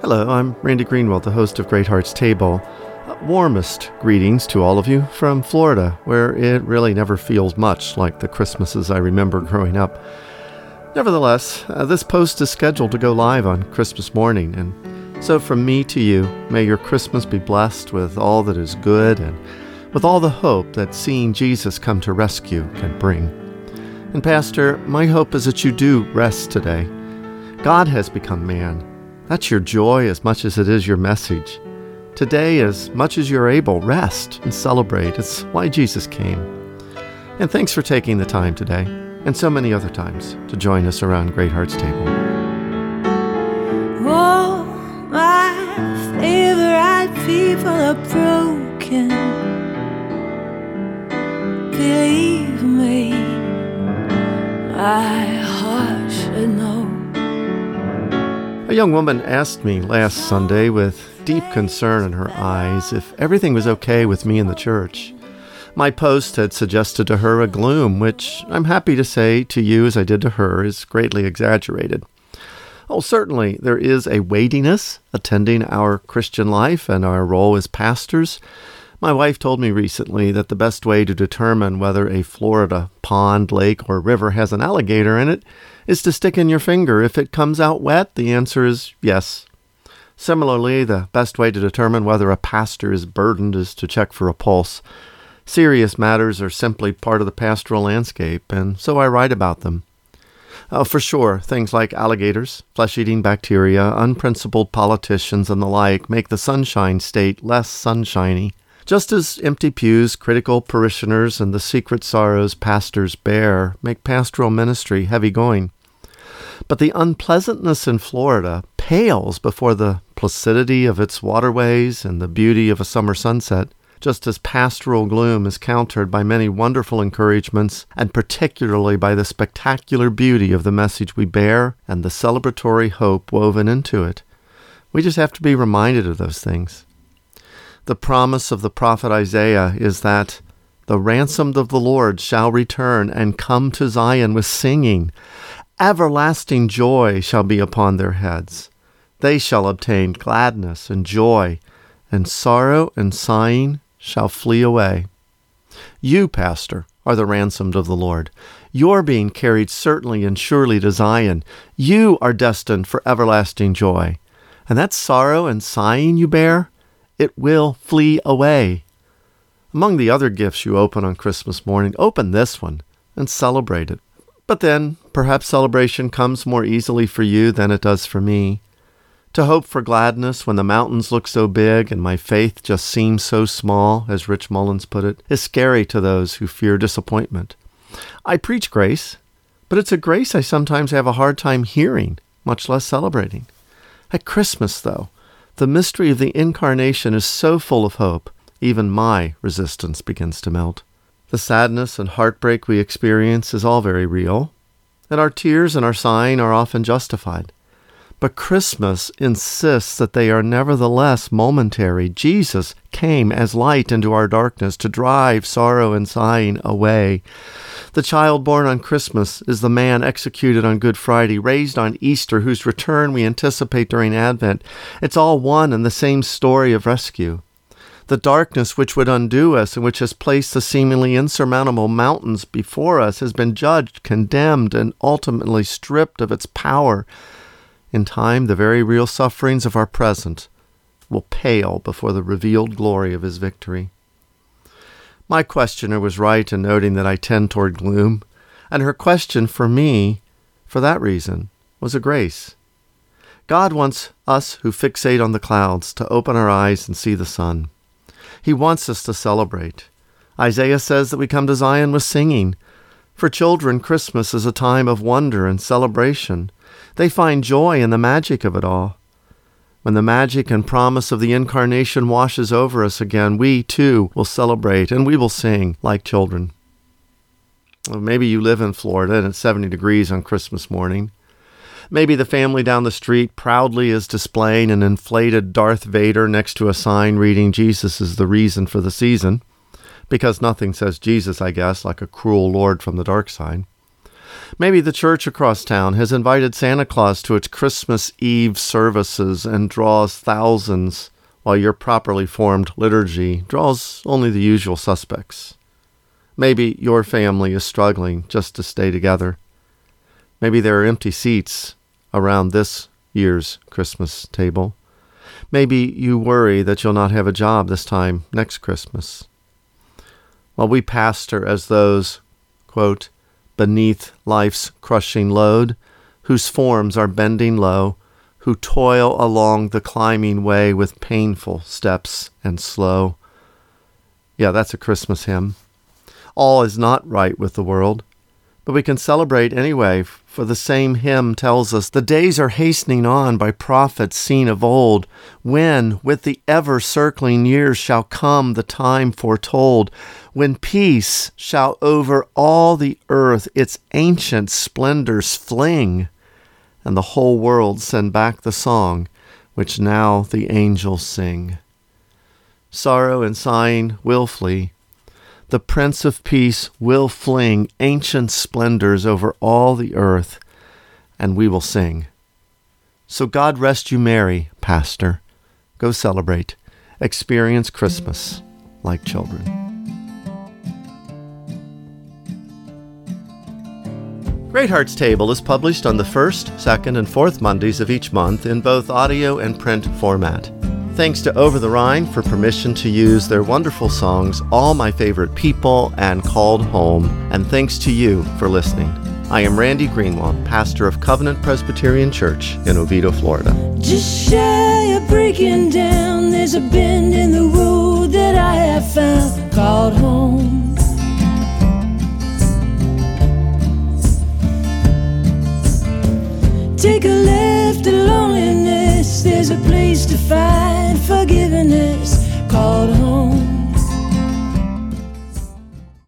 Hello, I'm Randy Greenwald, the host of Greatheart's Table. Uh, warmest greetings to all of you from Florida, where it really never feels much like the Christmases I remember growing up. Nevertheless, uh, this post is scheduled to go live on Christmas morning, and so from me to you, may your Christmas be blessed with all that is good and with all the hope that seeing Jesus come to rescue can bring. And, Pastor, my hope is that you do rest today. God has become man. That's your joy as much as it is your message. Today, as much as you're able, rest and celebrate. It's why Jesus came. And thanks for taking the time today, and so many other times, to join us around Greatheart's Table. Oh, my favorite people are broken. Believe me, my heart should know. A young woman asked me last Sunday with deep concern in her eyes if everything was okay with me in the church. My post had suggested to her a gloom, which I'm happy to say to you, as I did to her, is greatly exaggerated. Oh, certainly, there is a weightiness attending our Christian life and our role as pastors. My wife told me recently that the best way to determine whether a Florida pond, lake, or river has an alligator in it is to stick in your finger. If it comes out wet, the answer is yes. Similarly, the best way to determine whether a pastor is burdened is to check for a pulse. Serious matters are simply part of the pastoral landscape, and so I write about them. Uh, for sure, things like alligators, flesh eating bacteria, unprincipled politicians, and the like make the sunshine state less sunshiny. Just as empty pews, critical parishioners, and the secret sorrows pastors bear make pastoral ministry heavy going. But the unpleasantness in Florida pales before the placidity of its waterways and the beauty of a summer sunset, just as pastoral gloom is countered by many wonderful encouragements, and particularly by the spectacular beauty of the message we bear and the celebratory hope woven into it. We just have to be reminded of those things. The promise of the prophet Isaiah is that the ransomed of the Lord shall return and come to Zion with singing. Everlasting joy shall be upon their heads. They shall obtain gladness and joy, and sorrow and sighing shall flee away. You, Pastor, are the ransomed of the Lord. You're being carried certainly and surely to Zion. You are destined for everlasting joy. And that sorrow and sighing you bear, it will flee away. Among the other gifts you open on Christmas morning, open this one and celebrate it. But then, perhaps celebration comes more easily for you than it does for me. To hope for gladness when the mountains look so big and my faith just seems so small, as Rich Mullins put it, is scary to those who fear disappointment. I preach grace, but it's a grace I sometimes have a hard time hearing, much less celebrating. At Christmas, though, the mystery of the Incarnation is so full of hope, even my resistance begins to melt. The sadness and heartbreak we experience is all very real, and our tears and our sighing are often justified. But Christmas insists that they are nevertheless momentary. Jesus came as light into our darkness to drive sorrow and sighing away. The child born on Christmas is the man executed on Good Friday, raised on Easter, whose return we anticipate during Advent. It's all one and the same story of rescue. The darkness which would undo us and which has placed the seemingly insurmountable mountains before us has been judged, condemned, and ultimately stripped of its power. In time, the very real sufferings of our present will pale before the revealed glory of his victory. My questioner was right in noting that I tend toward gloom, and her question for me, for that reason, was a grace. God wants us who fixate on the clouds to open our eyes and see the sun. He wants us to celebrate. Isaiah says that we come to Zion with singing. For children, Christmas is a time of wonder and celebration. They find joy in the magic of it all. When the magic and promise of the Incarnation washes over us again, we too will celebrate and we will sing like children. Well, maybe you live in Florida and it's 70 degrees on Christmas morning. Maybe the family down the street proudly is displaying an inflated Darth Vader next to a sign reading Jesus is the reason for the season, because nothing says Jesus, I guess, like a cruel lord from the dark side. Maybe the church across town has invited Santa Claus to its Christmas Eve services and draws thousands, while your properly formed liturgy draws only the usual suspects. Maybe your family is struggling just to stay together. Maybe there are empty seats around this year's Christmas table. Maybe you worry that you'll not have a job this time next Christmas. While we pastor as those, quote, beneath life's crushing load, whose forms are bending low, who toil along the climbing way with painful steps and slow. Yeah, that's a Christmas hymn. All is not right with the world. But we can celebrate anyway, for the same hymn tells us the days are hastening on by prophets seen of old, when, with the ever circling years, shall come the time foretold, when peace shall over all the earth its ancient splendors fling, and the whole world send back the song which now the angels sing. Sorrow and sighing will flee the Prince of Peace will fling ancient splendors over all the earth, and we will sing. So God rest you merry, Pastor. Go celebrate. Experience Christmas like children. Greatheart's Table is published on the first, second, and fourth Mondays of each month in both audio and print format. Thanks to Over the Rhine for permission to use their wonderful songs, All My Favorite People and Called Home, and thanks to you for listening. I am Randy Greenwald, pastor of Covenant Presbyterian Church in Oviedo, Florida. Just shy of breaking down, there's a bend in the road that I have found called home. Take a left to loneliness, there's a place to find forgiveness